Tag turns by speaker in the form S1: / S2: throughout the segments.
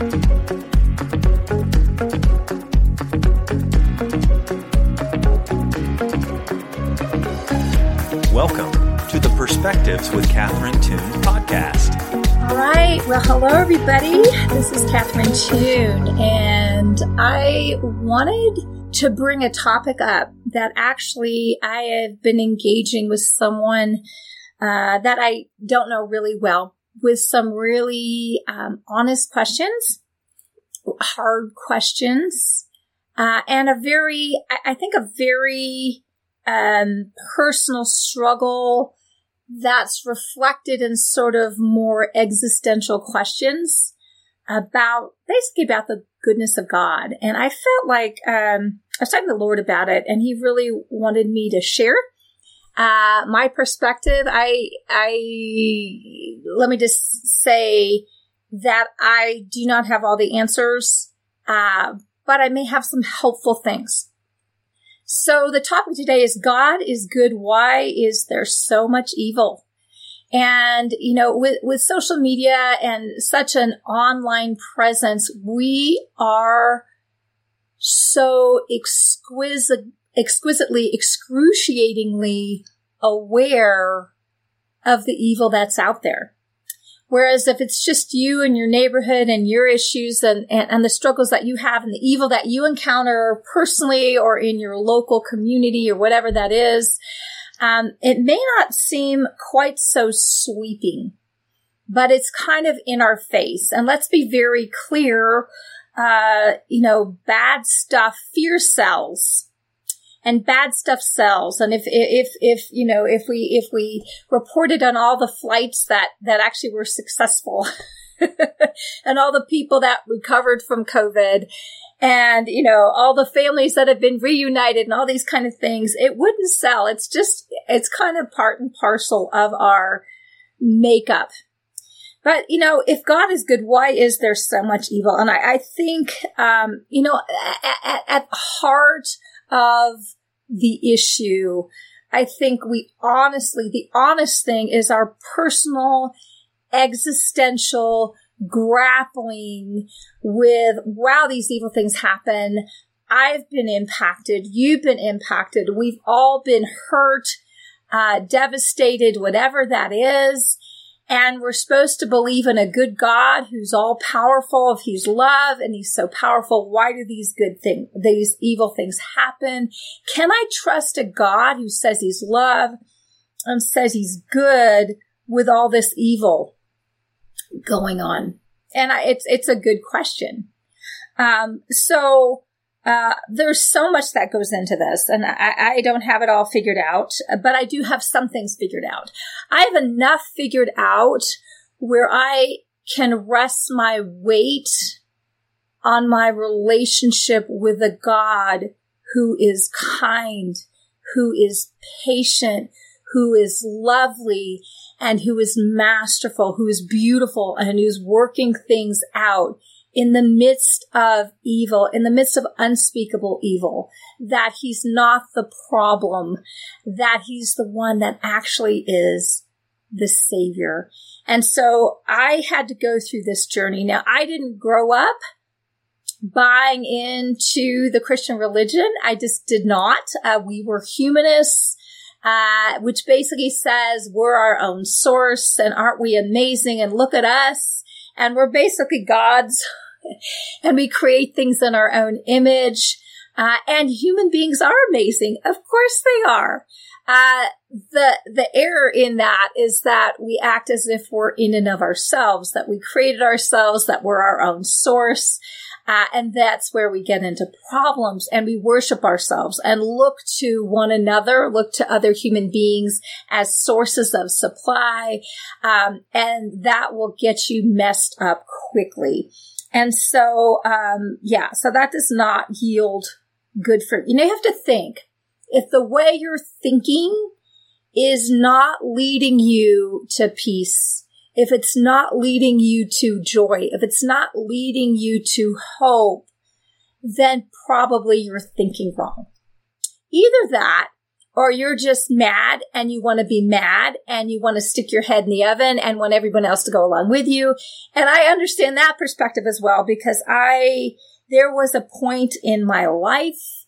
S1: Welcome to the Perspectives with Catherine Toon podcast.
S2: All right. Well, hello, everybody. This is Catherine Toon, and I wanted to bring a topic up that actually I have been engaging with someone uh, that I don't know really well with some really um, honest questions, hard questions, uh, and a very, I think, a very um, personal struggle that's reflected in sort of more existential questions about basically about the goodness of God. And I felt like um, I was talking to the Lord about it, and He really wanted me to share uh, my perspective. I, I let me just say that I do not have all the answers, uh, but I may have some helpful things. So the topic today is God is good. Why is there so much evil? And, you know, with, with social media and such an online presence, we are so exquisite, exquisitely, excruciatingly aware of the evil that's out there. Whereas if it's just you and your neighborhood and your issues and, and, and, the struggles that you have and the evil that you encounter personally or in your local community or whatever that is, um, it may not seem quite so sweeping, but it's kind of in our face. And let's be very clear, uh, you know, bad stuff, fear sells and bad stuff sells. And if, if, if, you know, if we, if we reported on all the flights that, that actually were successful and all the people that recovered from COVID and, you know, all the families that have been reunited and all these kind of things, it wouldn't sell. It's just, it's kind of part and parcel of our makeup. But, you know, if God is good, why is there so much evil? And I, I think, um, you know, at, at, at heart, of the issue. I think we honestly, the honest thing is our personal existential grappling with, wow, these evil things happen. I've been impacted. You've been impacted. We've all been hurt, uh, devastated, whatever that is. And we're supposed to believe in a good God who's all powerful. If he's love and he's so powerful, why do these good things, these evil things happen? Can I trust a God who says he's love and says he's good with all this evil going on? And I, it's, it's a good question. Um, so, uh, there's so much that goes into this, and I, I, don't have it all figured out, but I do have some things figured out. I have enough figured out where I can rest my weight on my relationship with a God who is kind, who is patient, who is lovely, and who is masterful, who is beautiful, and who's working things out in the midst of evil, in the midst of unspeakable evil, that he's not the problem, that he's the one that actually is the savior. And so I had to go through this journey. Now, I didn't grow up buying into the Christian religion. I just did not. Uh, we were humanists. Uh, which basically says we're our own source and aren't we amazing and look at us and we're basically gods and we create things in our own image. Uh, and human beings are amazing. Of course they are. Uh, the, the error in that is that we act as if we're in and of ourselves, that we created ourselves, that we're our own source. Uh, and that's where we get into problems and we worship ourselves and look to one another, look to other human beings as sources of supply. Um, and that will get you messed up quickly. And so, um, yeah, so that does not yield good fruit. You know, you have to think if the way you're thinking is not leading you to peace, if it's not leading you to joy, if it's not leading you to hope, then probably you're thinking wrong. Either that or you're just mad and you want to be mad and you want to stick your head in the oven and want everyone else to go along with you. And I understand that perspective as well because I, there was a point in my life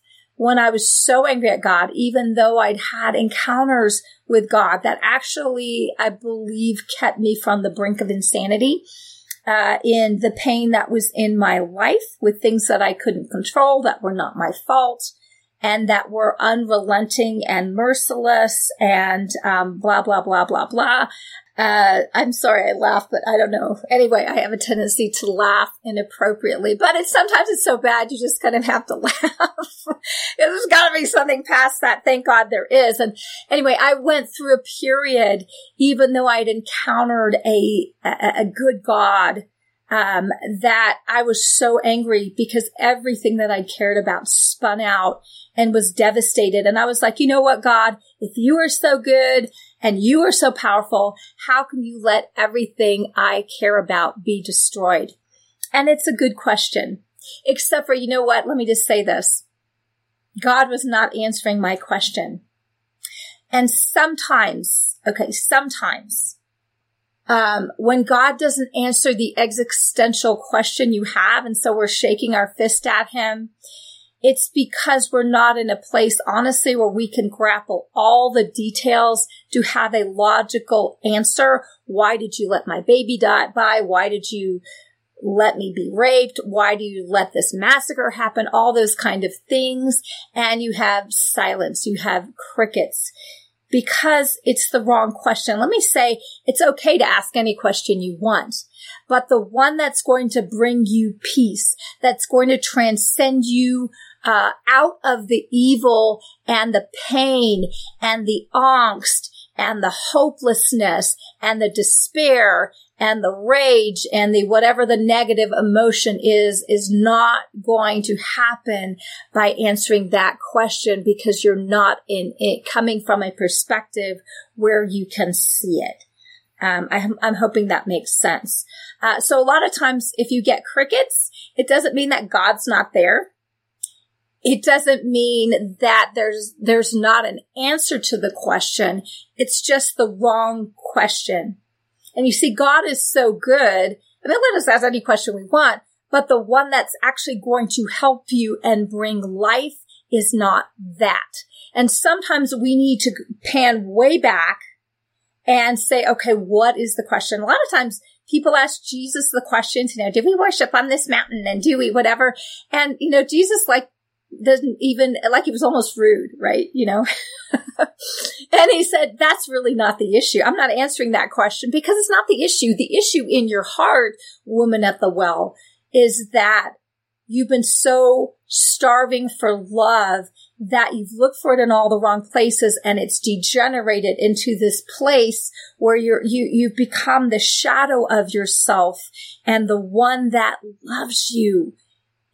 S2: when I was so angry at God, even though I'd had encounters with God that actually, I believe, kept me from the brink of insanity. Uh, in the pain that was in my life with things that I couldn't control that were not my fault and that were unrelenting and merciless and um, blah blah blah blah blah. Uh, I'm sorry I laugh, but I don't know. Anyway, I have a tendency to laugh inappropriately, but it's sometimes it's so bad you just kind of have to laugh. There's got to be something past that. Thank God there is. And anyway, I went through a period, even though I'd encountered a a, a good God um, that I was so angry because everything that I cared about spun out and was devastated. And I was like, you know what, God, if you are so good and you are so powerful, how can you let everything I care about be destroyed? And it's a good question. Except for, you know what? Let me just say this. God was not answering my question. And sometimes, okay, sometimes um, when God doesn't answer the existential question you have, and so we're shaking our fist at Him, it's because we're not in a place, honestly, where we can grapple all the details to have a logical answer. Why did you let my baby die by? Why did you let me be raped? Why do you let this massacre happen? All those kind of things. And you have silence. You have crickets because it's the wrong question. Let me say it's okay to ask any question you want, but the one that's going to bring you peace, that's going to transcend you uh, out of the evil and the pain and the angst and the hopelessness and the despair and the rage and the whatever the negative emotion is, is not going to happen by answering that question because you're not in it coming from a perspective where you can see it. Um, I, am hoping that makes sense. Uh, so a lot of times, if you get crickets, it doesn't mean that God's not there. It doesn't mean that there's there's not an answer to the question. It's just the wrong question. And you see, God is so good. I mean, let us ask any question we want, but the one that's actually going to help you and bring life is not that. And sometimes we need to pan way back and say, okay, what is the question? A lot of times people ask Jesus the questions, you know, do we worship on this mountain and do we whatever? And, you know, Jesus like doesn't even like he was almost rude, right? You know, and he said, that's really not the issue. I'm not answering that question because it's not the issue. The issue in your heart, woman at the well, is that you've been so starving for love that you've looked for it in all the wrong places and it's degenerated into this place where you're, you, you've become the shadow of yourself and the one that loves you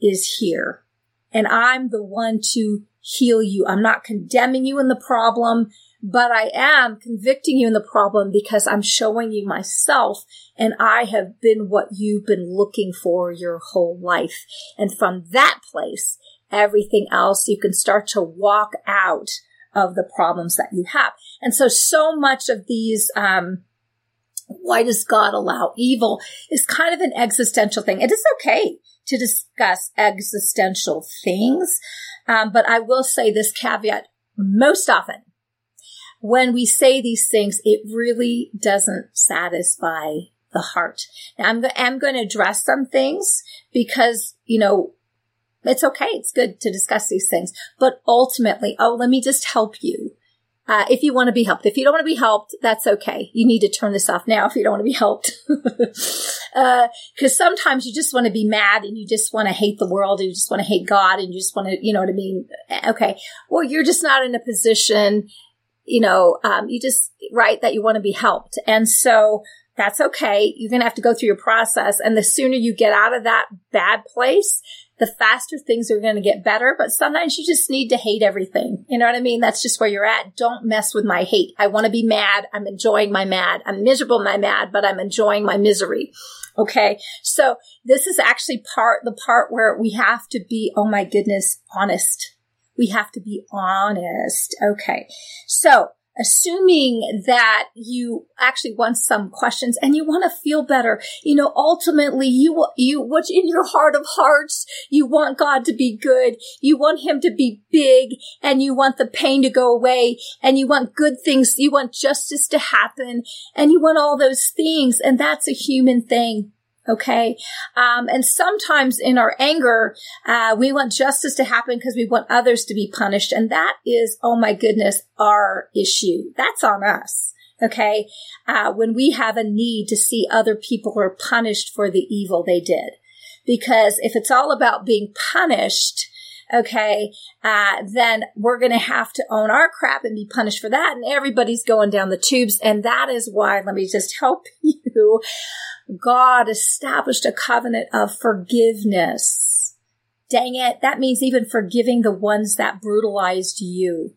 S2: is here and I'm the one to heal you. I'm not condemning you in the problem, but I am convicting you in the problem because I'm showing you myself and I have been what you've been looking for your whole life. And from that place, everything else you can start to walk out of the problems that you have. And so, so much of these, um, why does God allow evil is kind of an existential thing. It is okay to discuss existential things. Um, but I will say this caveat most often when we say these things, it really doesn't satisfy the heart. Now I'm, I'm going to address some things because, you know, it's okay. It's good to discuss these things, but ultimately, oh, let me just help you. Uh, if you want to be helped. If you don't want to be helped, that's okay. You need to turn this off now if you don't want to be helped. Because uh, sometimes you just want to be mad and you just want to hate the world and you just want to hate God and you just want to, you know what I mean? Okay. Well, you're just not in a position, you know, um, you just, right, that you want to be helped. And so that's okay. You're going to have to go through your process. And the sooner you get out of that bad place, the faster things are going to get better. But sometimes you just need to hate everything. You know what I mean? That's just where you're at. Don't mess with my hate. I want to be mad. I'm enjoying my mad. I'm miserable my mad, but I'm enjoying my misery. Okay. So this is actually part, the part where we have to be, oh my goodness, honest. We have to be honest. Okay. So assuming that you actually want some questions and you want to feel better. You know, ultimately you, you, what's in your heart of hearts, you want God to be good. You want him to be big and you want the pain to go away and you want good things. You want justice to happen and you want all those things. And that's a human thing. Okay. Um, and sometimes in our anger, uh, we want justice to happen because we want others to be punished. And that is, oh my goodness, our issue. That's on us. Okay. Uh, when we have a need to see other people are punished for the evil they did. Because if it's all about being punished, okay, uh, then we're going to have to own our crap and be punished for that. And everybody's going down the tubes. And that is why, let me just help you. God established a covenant of forgiveness. Dang it. That means even forgiving the ones that brutalized you.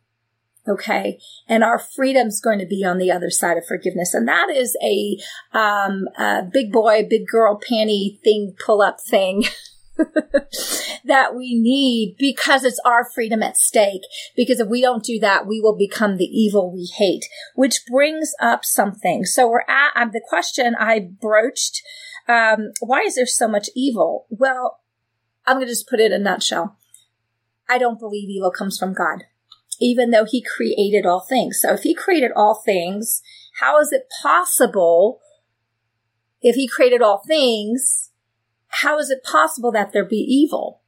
S2: Okay. And our freedom's going to be on the other side of forgiveness. And that is a, um, a big boy, big girl panty thing, pull up thing. that we need because it's our freedom at stake. Because if we don't do that, we will become the evil we hate, which brings up something. So we're at um, the question I broached. Um, why is there so much evil? Well, I'm going to just put it in a nutshell. I don't believe evil comes from God, even though he created all things. So if he created all things, how is it possible if he created all things how is it possible that there be evil?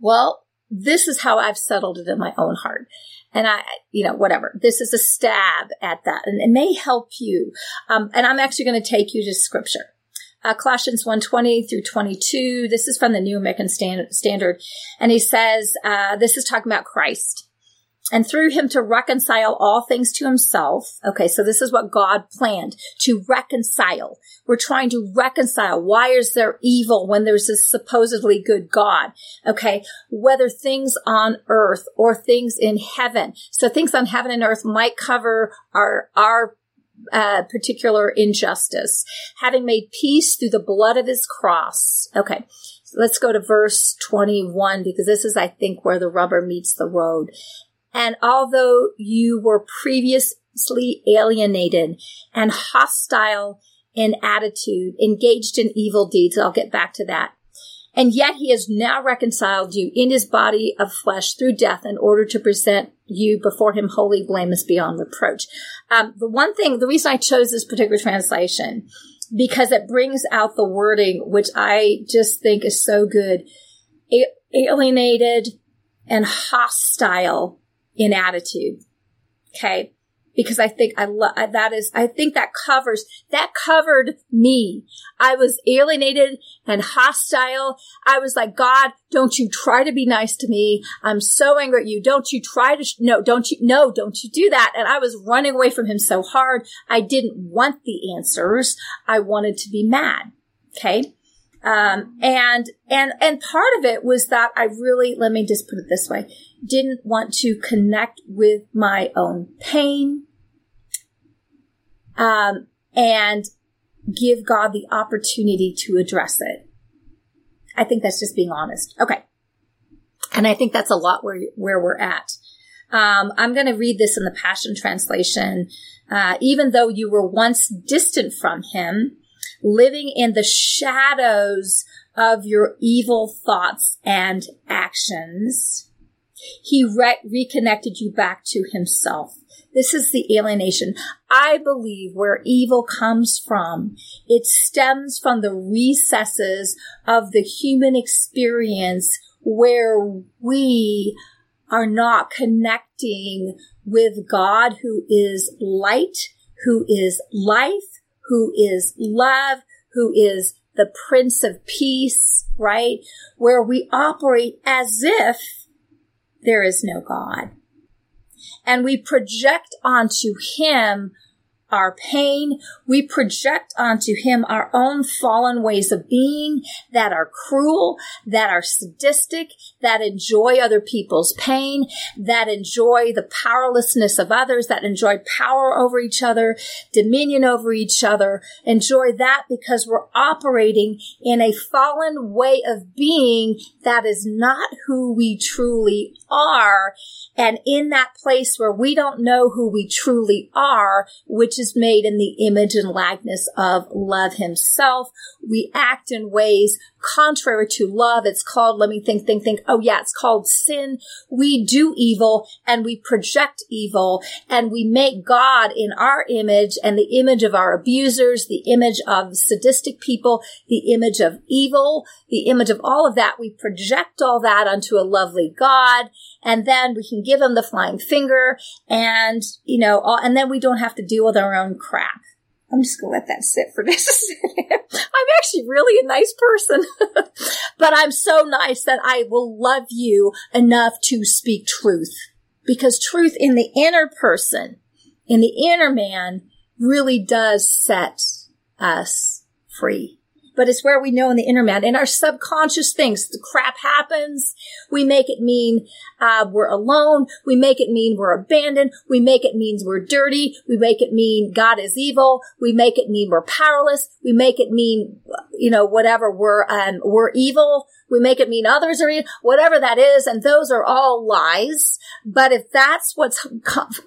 S2: Well, this is how I've settled it in my own heart. And I, you know, whatever. This is a stab at that and it may help you. Um, and I'm actually going to take you to scripture. Uh, Colossians 120 through 22. This is from the New American Standard. And he says, uh, this is talking about Christ and through him to reconcile all things to himself. Okay, so this is what God planned to reconcile. We're trying to reconcile. Why is there evil when there's a supposedly good God? Okay, whether things on earth or things in heaven. So things on heaven and earth might cover our, our uh, particular injustice, having made peace through the blood of his cross. Okay, let's go to verse 21 because this is, I think, where the rubber meets the road. And although you were previously alienated and hostile in attitude, engaged in evil deeds, I'll get back to that. And yet he has now reconciled you in his body of flesh through death in order to present you before him holy, blameless, beyond reproach. Um, the one thing, the reason I chose this particular translation, because it brings out the wording, which I just think is so good. A- alienated and hostile in attitude. Okay. Because I think I love that is, I think that covers, that covered me. I was alienated and hostile. I was like, God, don't you try to be nice to me. I'm so angry at you. Don't you try to, sh- no, don't you, no, don't you do that. And I was running away from him so hard. I didn't want the answers. I wanted to be mad. Okay. Um, and, and, and part of it was that I really, let me just put it this way, didn't want to connect with my own pain, um, and give God the opportunity to address it. I think that's just being honest. Okay. And I think that's a lot where, where we're at. Um, I'm going to read this in the Passion Translation. Uh, even though you were once distant from him, living in the shadows of your evil thoughts and actions. He re- reconnected you back to himself. This is the alienation. I believe where evil comes from, it stems from the recesses of the human experience where we are not connecting with God who is light, who is life, who is love, who is the Prince of Peace, right? Where we operate as if there is no God. And we project onto him our pain. We project onto him our own fallen ways of being that are cruel, that are sadistic, that enjoy other people's pain, that enjoy the powerlessness of others, that enjoy power over each other, dominion over each other, enjoy that because we're operating in a fallen way of being that is not who we truly are. And in that place where we don't know who we truly are, which is made in the image and likeness of love himself, we act in ways contrary to love. It's called, let me think, think, think. Oh yeah, it's called sin. We do evil and we project evil and we make God in our image and the image of our abusers, the image of sadistic people, the image of evil, the image of all of that. We project all that onto a lovely God and then we can give him the flying finger and, you know, all, and then we don't have to deal with our own crap. I'm just going to let that sit for just a second. I'm actually really a nice person, but I'm so nice that I will love you enough to speak truth because truth in the inner person, in the inner man really does set us free but it's where we know in the inner man, in our subconscious things. The crap happens. We make it mean uh, we're alone. We make it mean we're abandoned. We make it mean we're dirty. We make it mean God is evil. We make it mean we're powerless. We make it mean, you know, whatever we're um, we're evil. We make it mean others are evil. Whatever that is, and those are all lies. But if that's what's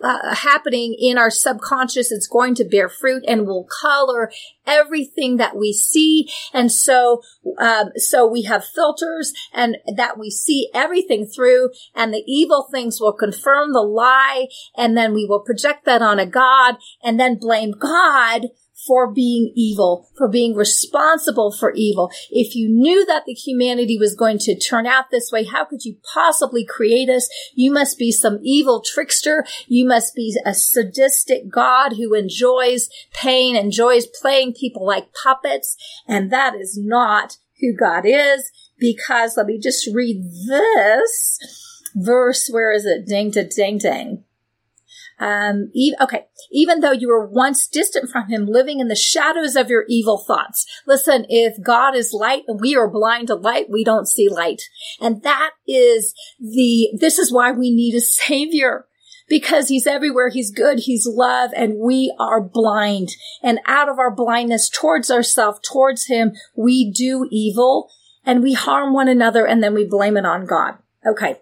S2: uh, happening in our subconscious, it's going to bear fruit and will color everything that we see. And so, um, so we have filters and that we see everything through and the evil things will confirm the lie. And then we will project that on a God and then blame God for being evil, for being responsible for evil. If you knew that the humanity was going to turn out this way, how could you possibly create us? You must be some evil trickster. You must be a sadistic God who enjoys pain, enjoys playing people like puppets. And that is not who God is because let me just read this verse. Where is it? Ding, ding, ding, ding. Um, e- okay. Even though you were once distant from him, living in the shadows of your evil thoughts. Listen, if God is light and we are blind to light, we don't see light. And that is the, this is why we need a savior because he's everywhere. He's good. He's love and we are blind. And out of our blindness towards ourselves, towards him, we do evil and we harm one another and then we blame it on God. Okay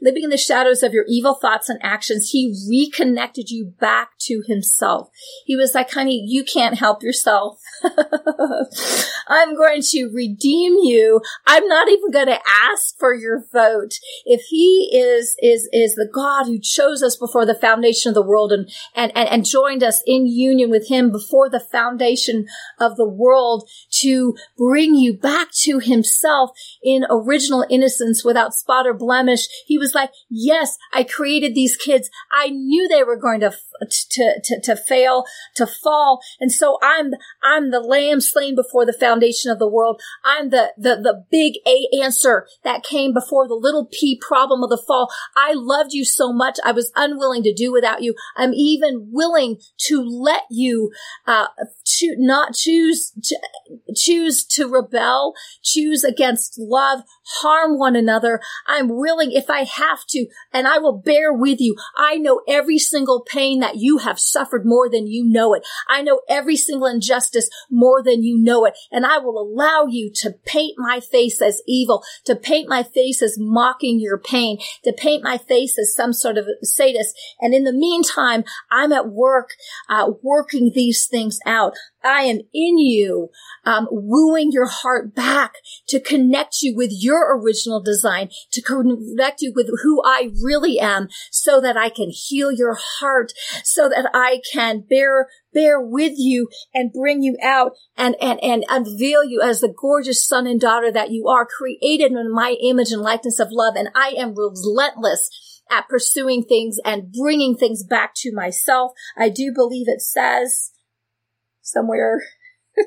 S2: living in the shadows of your evil thoughts and actions, he reconnected you back to himself. He was like, honey, you can't help yourself. I'm going to redeem you. I'm not even going to ask for your vote. If he is, is, is the God who chose us before the foundation of the world and, and, and, and joined us in union with him before the foundation of the world to bring you back to himself in original innocence without spot or blemish, he was like, yes, I created these kids. I knew they were going to, to, to, to fail, to fall. And so I'm, I'm the lamb slain before the foundation of the world. I'm the, the, the big A answer that came before the little P problem of the fall. I loved you so much. I was unwilling to do without you. I'm even willing to let you, uh, to not choose, to, choose to rebel, choose against love, harm one another. I'm willing, if I have to, and I will bear with you. I know every single pain that you have suffered more than you know it. I know every single injustice more than you know it. And I will allow you to paint my face as evil, to paint my face as mocking your pain, to paint my face as some sort of sadist. And in the meantime, I'm at work, uh, working these things out. I am in you, um, wooing your heart back to connect you with your original design, to connect you with who I really am so that I can heal your heart, so that I can bear, bear with you and bring you out and, and, and unveil you as the gorgeous son and daughter that you are created in my image and likeness of love. And I am relentless at pursuing things and bringing things back to myself. I do believe it says, somewhere.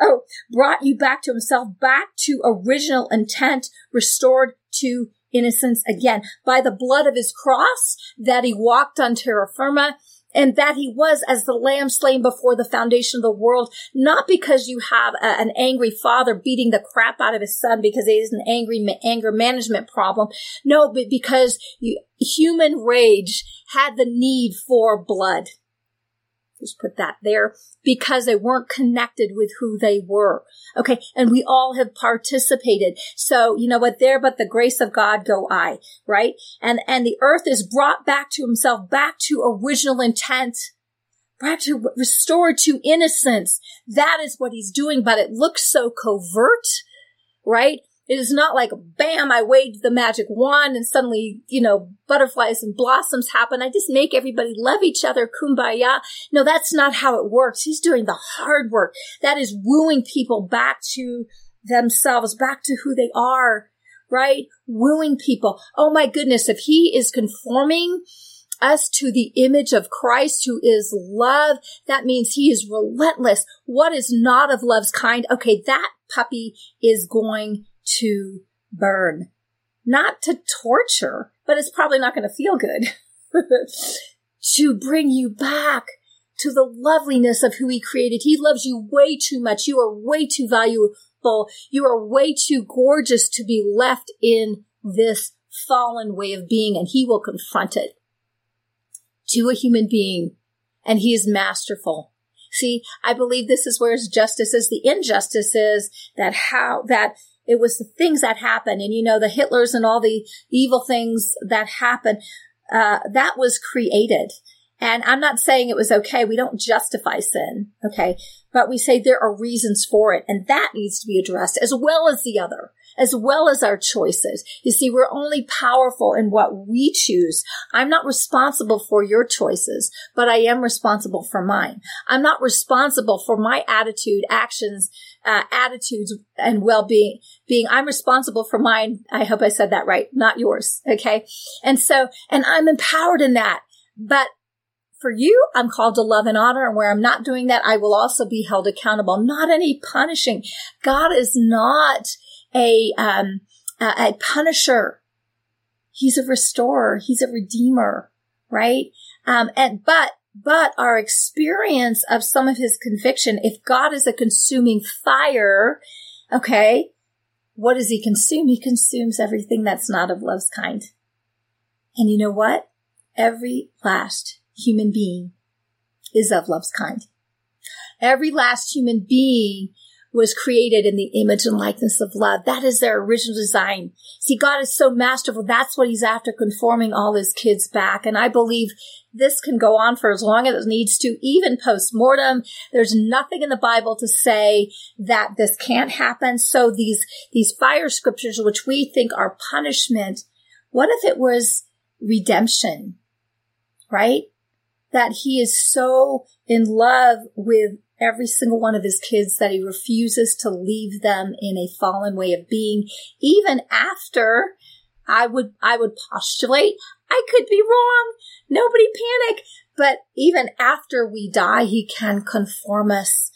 S2: oh, brought you back to himself, back to original intent, restored to innocence again by the blood of his cross that he walked on terra firma and that he was as the lamb slain before the foundation of the world, not because you have a, an angry father beating the crap out of his son because he has an angry anger management problem. No, but because you, human rage had the need for blood just put that there because they weren't connected with who they were. Okay. And we all have participated. So, you know what? There, but the grace of God go I, right? And, and the earth is brought back to himself, back to original intent. Back to restored to innocence. That is what he's doing, but it looks so covert, right? It is not like, bam, I waved the magic wand and suddenly, you know, butterflies and blossoms happen. I just make everybody love each other, kumbaya. No, that's not how it works. He's doing the hard work. That is wooing people back to themselves, back to who they are, right? Wooing people. Oh my goodness, if he is conforming us to the image of Christ who is love, that means he is relentless. What is not of love's kind? Okay, that puppy is going to burn. Not to torture, but it's probably not going to feel good. to bring you back to the loveliness of who he created. He loves you way too much. You are way too valuable. You are way too gorgeous to be left in this fallen way of being, and he will confront it to a human being, and he is masterful. See, I believe this is where his justice is. The injustice is that how, that it was the things that happened. And you know the hitlers and all the evil things that happened uh, that was created and i'm not saying it was okay we don't justify sin okay but we say there are reasons for it and that needs to be addressed as well as the other as well as our choices. You see, we're only powerful in what we choose. I'm not responsible for your choices, but I am responsible for mine. I'm not responsible for my attitude, actions, uh, attitudes, and well-being. Being, I'm responsible for mine. I hope I said that right, not yours. Okay. And so, and I'm empowered in that. But for you, I'm called to love and honor. And where I'm not doing that, I will also be held accountable. Not any punishing. God is not a, um, a, a punisher. He's a restorer. He's a redeemer, right? Um, and, but, but our experience of some of his conviction, if God is a consuming fire, okay, what does he consume? He consumes everything that's not of love's kind. And you know what? Every last human being is of love's kind. Every last human being was created in the image and likeness of love. That is their original design. See, God is so masterful. That's what he's after conforming all his kids back. And I believe this can go on for as long as it needs to, even post mortem. There's nothing in the Bible to say that this can't happen. So these, these fire scriptures, which we think are punishment, what if it was redemption? Right? That he is so in love with every single one of his kids that he refuses to leave them in a fallen way of being, even after I would, I would postulate I could be wrong. Nobody panic. But even after we die, he can conform us.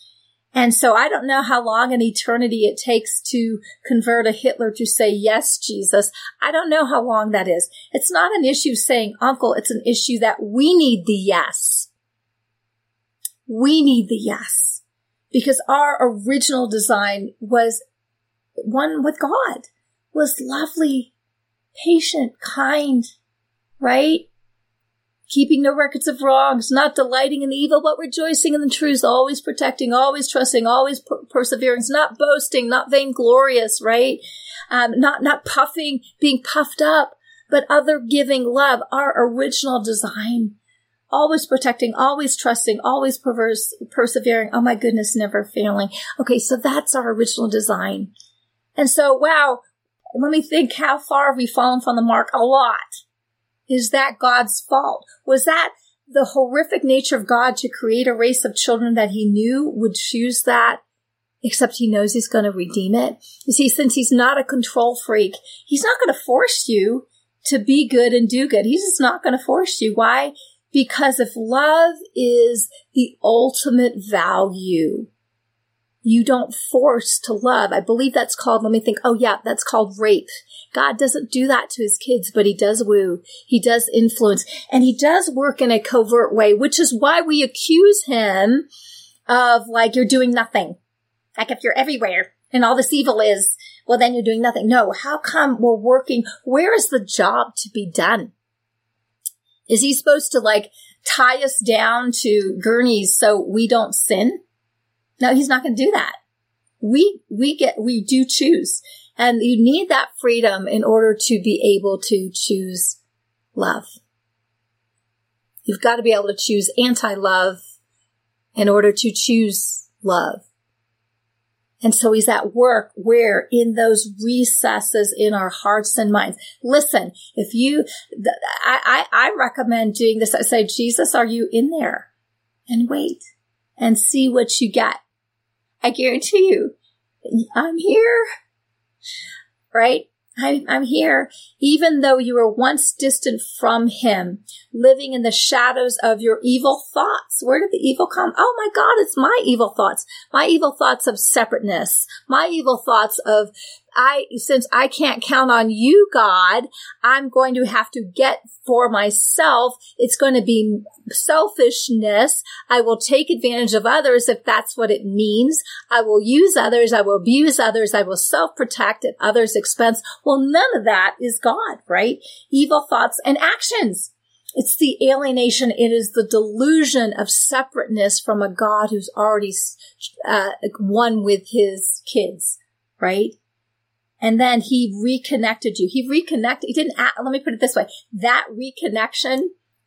S2: And so I don't know how long an eternity it takes to convert a Hitler to say, yes, Jesus. I don't know how long that is. It's not an issue saying uncle. It's an issue that we need the yes. We need the yes because our original design was one with God, was lovely, patient, kind, right? Keeping no records of wrongs, not delighting in the evil, but rejoicing in the truth, always protecting, always trusting, always per- persevering, not boasting, not vainglorious, right? Um, not, not puffing, being puffed up, but other giving love, our original design always protecting, always trusting, always perverse, persevering. Oh my goodness, never failing. Okay, so that's our original design. And so, wow, let me think how far have we fallen from the mark? A lot. Is that God's fault? Was that the horrific nature of God to create a race of children that he knew would choose that, except he knows he's going to redeem it? You see, since he's not a control freak, he's not going to force you to be good and do good. He's just not going to force you. Why? Because if love is the ultimate value, You don't force to love. I believe that's called, let me think, oh yeah, that's called rape. God doesn't do that to his kids, but he does woo. He does influence and he does work in a covert way, which is why we accuse him of like, you're doing nothing. Like if you're everywhere and all this evil is, well, then you're doing nothing. No, how come we're working? Where is the job to be done? Is he supposed to like tie us down to gurneys so we don't sin? No, he's not going to do that. We, we get, we do choose. And you need that freedom in order to be able to choose love. You've got to be able to choose anti-love in order to choose love. And so he's at work where in those recesses in our hearts and minds. Listen, if you, I, I, I recommend doing this. I say, Jesus, are you in there? And wait and see what you get. I guarantee you, I'm here. Right? I, I'm here, even though you were once distant from him, living in the shadows of your evil thoughts. Where did the evil come? Oh my God, it's my evil thoughts. My evil thoughts of separateness. My evil thoughts of I, since I can't count on you, God, I'm going to have to get for myself. It's going to be selfishness. I will take advantage of others if that's what it means. I will use others. I will abuse others. I will self protect at others' expense. Well, none of that is God, right? Evil thoughts and actions. It's the alienation. It is the delusion of separateness from a God who's already uh, one with his kids, right? And then he reconnected you. He reconnected. He didn't. Let me put it this way: that reconnection.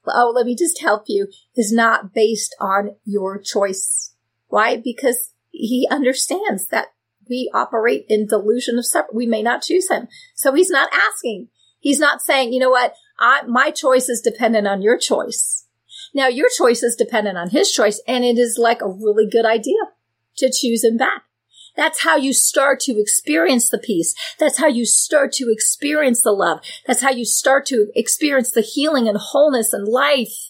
S2: Oh, let me just help you. Is not based on your choice. Why? Because he understands that we operate in delusion of separate. We may not choose him, so he's not asking. He's not saying, you know what? I, my choice is dependent on your choice. Now your choice is dependent on his choice, and it is like a really good idea to choose him back. That's how you start to experience the peace. That's how you start to experience the love. That's how you start to experience the healing and wholeness and life.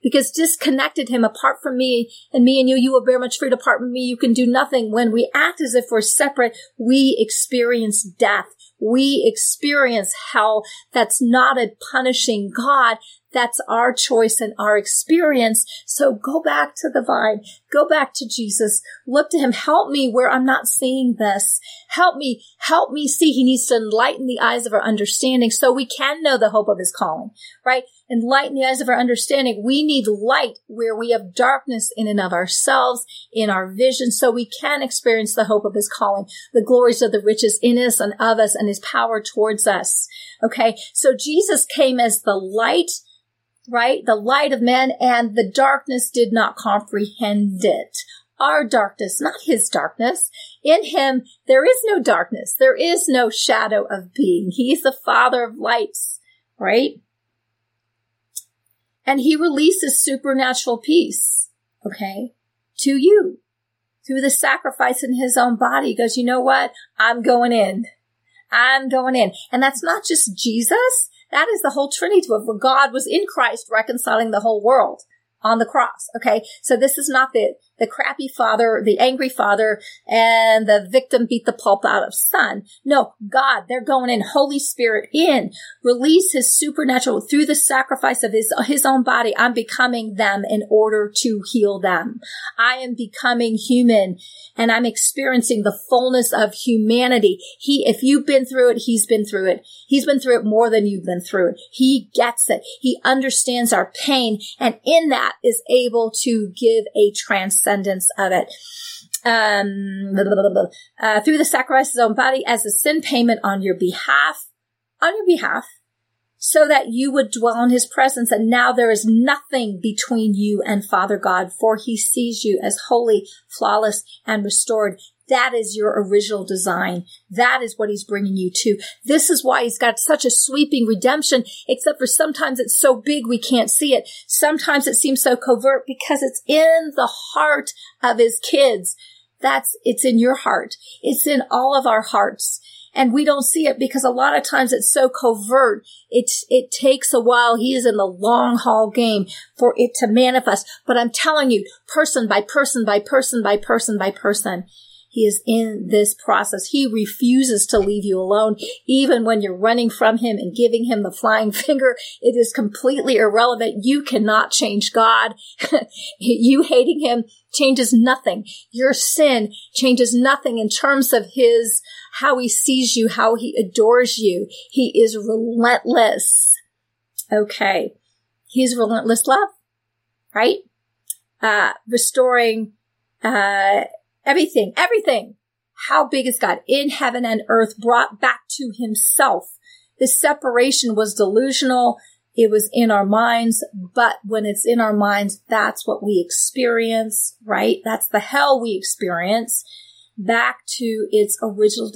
S2: Because disconnected him apart from me and me and you, you will bear much fruit apart from me. You can do nothing. When we act as if we're separate, we experience death. We experience hell. That's not a punishing God. That's our choice and our experience. So go back to the vine. Go back to Jesus. Look to him. Help me where I'm not seeing this. Help me. Help me see. He needs to enlighten the eyes of our understanding so we can know the hope of his calling, right? Enlighten the eyes of our understanding. We need light where we have darkness in and of ourselves, in our vision, so we can experience the hope of his calling, the glories of the riches in us and of us and his power towards us. Okay. So Jesus came as the light right? The light of men and the darkness did not comprehend it. Our darkness, not his darkness. In him, there is no darkness. There is no shadow of being. He's the father of lights, right? And he releases supernatural peace, okay, to you through the sacrifice in his own body. He goes, you know what? I'm going in. I'm going in. And that's not just Jesus. That is the whole Trinity of where God was in Christ reconciling the whole world on the cross. Okay. So this is not the, the crappy father, the angry father, and the victim beat the pulp out of son. No, God, they're going in, Holy Spirit in, release his supernatural through the sacrifice of his, his own body. I'm becoming them in order to heal them. I am becoming human and I'm experiencing the fullness of humanity. He, if you've been through it, he's been through it. He's been through it more than you've been through it. He gets it. He understands our pain and in that is able to give a transcendence transcendence of it. Um, blah, blah, blah, uh, through the sacrifice of his own body as a sin payment on your behalf, on your behalf, so that you would dwell in his presence. And now there is nothing between you and Father God, for he sees you as holy, flawless, and restored. That is your original design. That is what he's bringing you to. This is why he's got such a sweeping redemption, except for sometimes it's so big we can't see it. Sometimes it seems so covert because it's in the heart of his kids. That's, it's in your heart. It's in all of our hearts. And we don't see it because a lot of times it's so covert. It's, it takes a while. He is in the long haul game for it to manifest. But I'm telling you, person by person by person by person by person, He is in this process. He refuses to leave you alone. Even when you're running from him and giving him the flying finger, it is completely irrelevant. You cannot change God. you hating him changes nothing. Your sin changes nothing in terms of his, how he sees you, how he adores you. He is relentless. Okay. He's relentless love, right? Uh, restoring, uh, everything, everything. How big is God in heaven and earth brought back to himself? The separation was delusional. It was in our minds, but when it's in our minds, that's what we experience, right? That's the hell we experience back to its original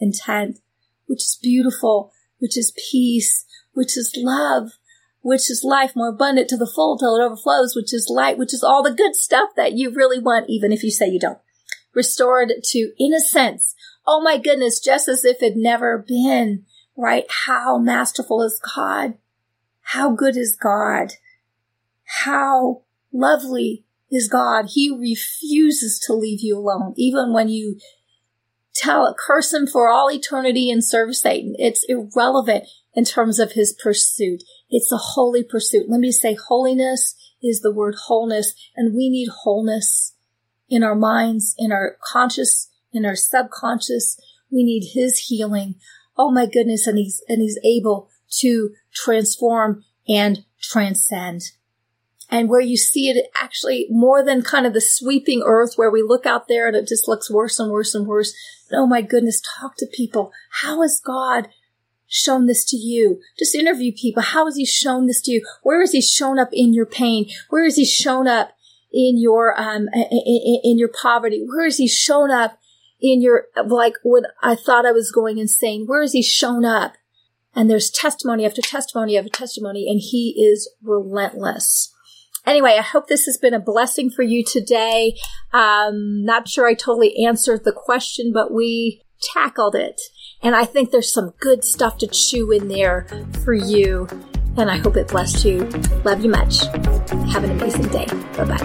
S2: intent, which is beautiful, which is peace, which is love, which is life more abundant to the full till it overflows, which is light, which is all the good stuff that you really want, even if you say you don't. Restored to innocence. Oh my goodness, just as if it never been, right? How masterful is God? How good is God? How lovely is God? He refuses to leave you alone, even when you tell, curse him for all eternity and serve Satan. It's irrelevant in terms of his pursuit. It's a holy pursuit. Let me say holiness is the word wholeness and we need wholeness in our minds, in our conscious, in our subconscious. We need his healing. Oh my goodness. And he's, and he's able to transform and transcend. And where you see it actually more than kind of the sweeping earth where we look out there and it just looks worse and worse and worse. Oh my goodness, talk to people. How has God shown this to you? Just interview people. How has he shown this to you? Where has he shown up in your pain? Where has he shown up in your, um, in, your poverty? Where has he shown up in your, like when I thought I was going insane? Where has he shown up? And there's testimony after testimony after testimony, and he is relentless. Anyway, I hope this has been a blessing for you today. Um, not sure I totally answered the question, but we tackled it. And I think there's some good stuff to chew in there for you. And I hope it blessed you. Love you much. Have an amazing day. Bye bye.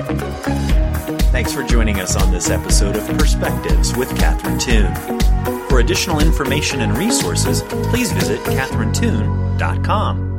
S1: Thanks for joining us on this episode of Perspectives with Catherine Toon. For additional information and resources, please visit catherinetoon.com.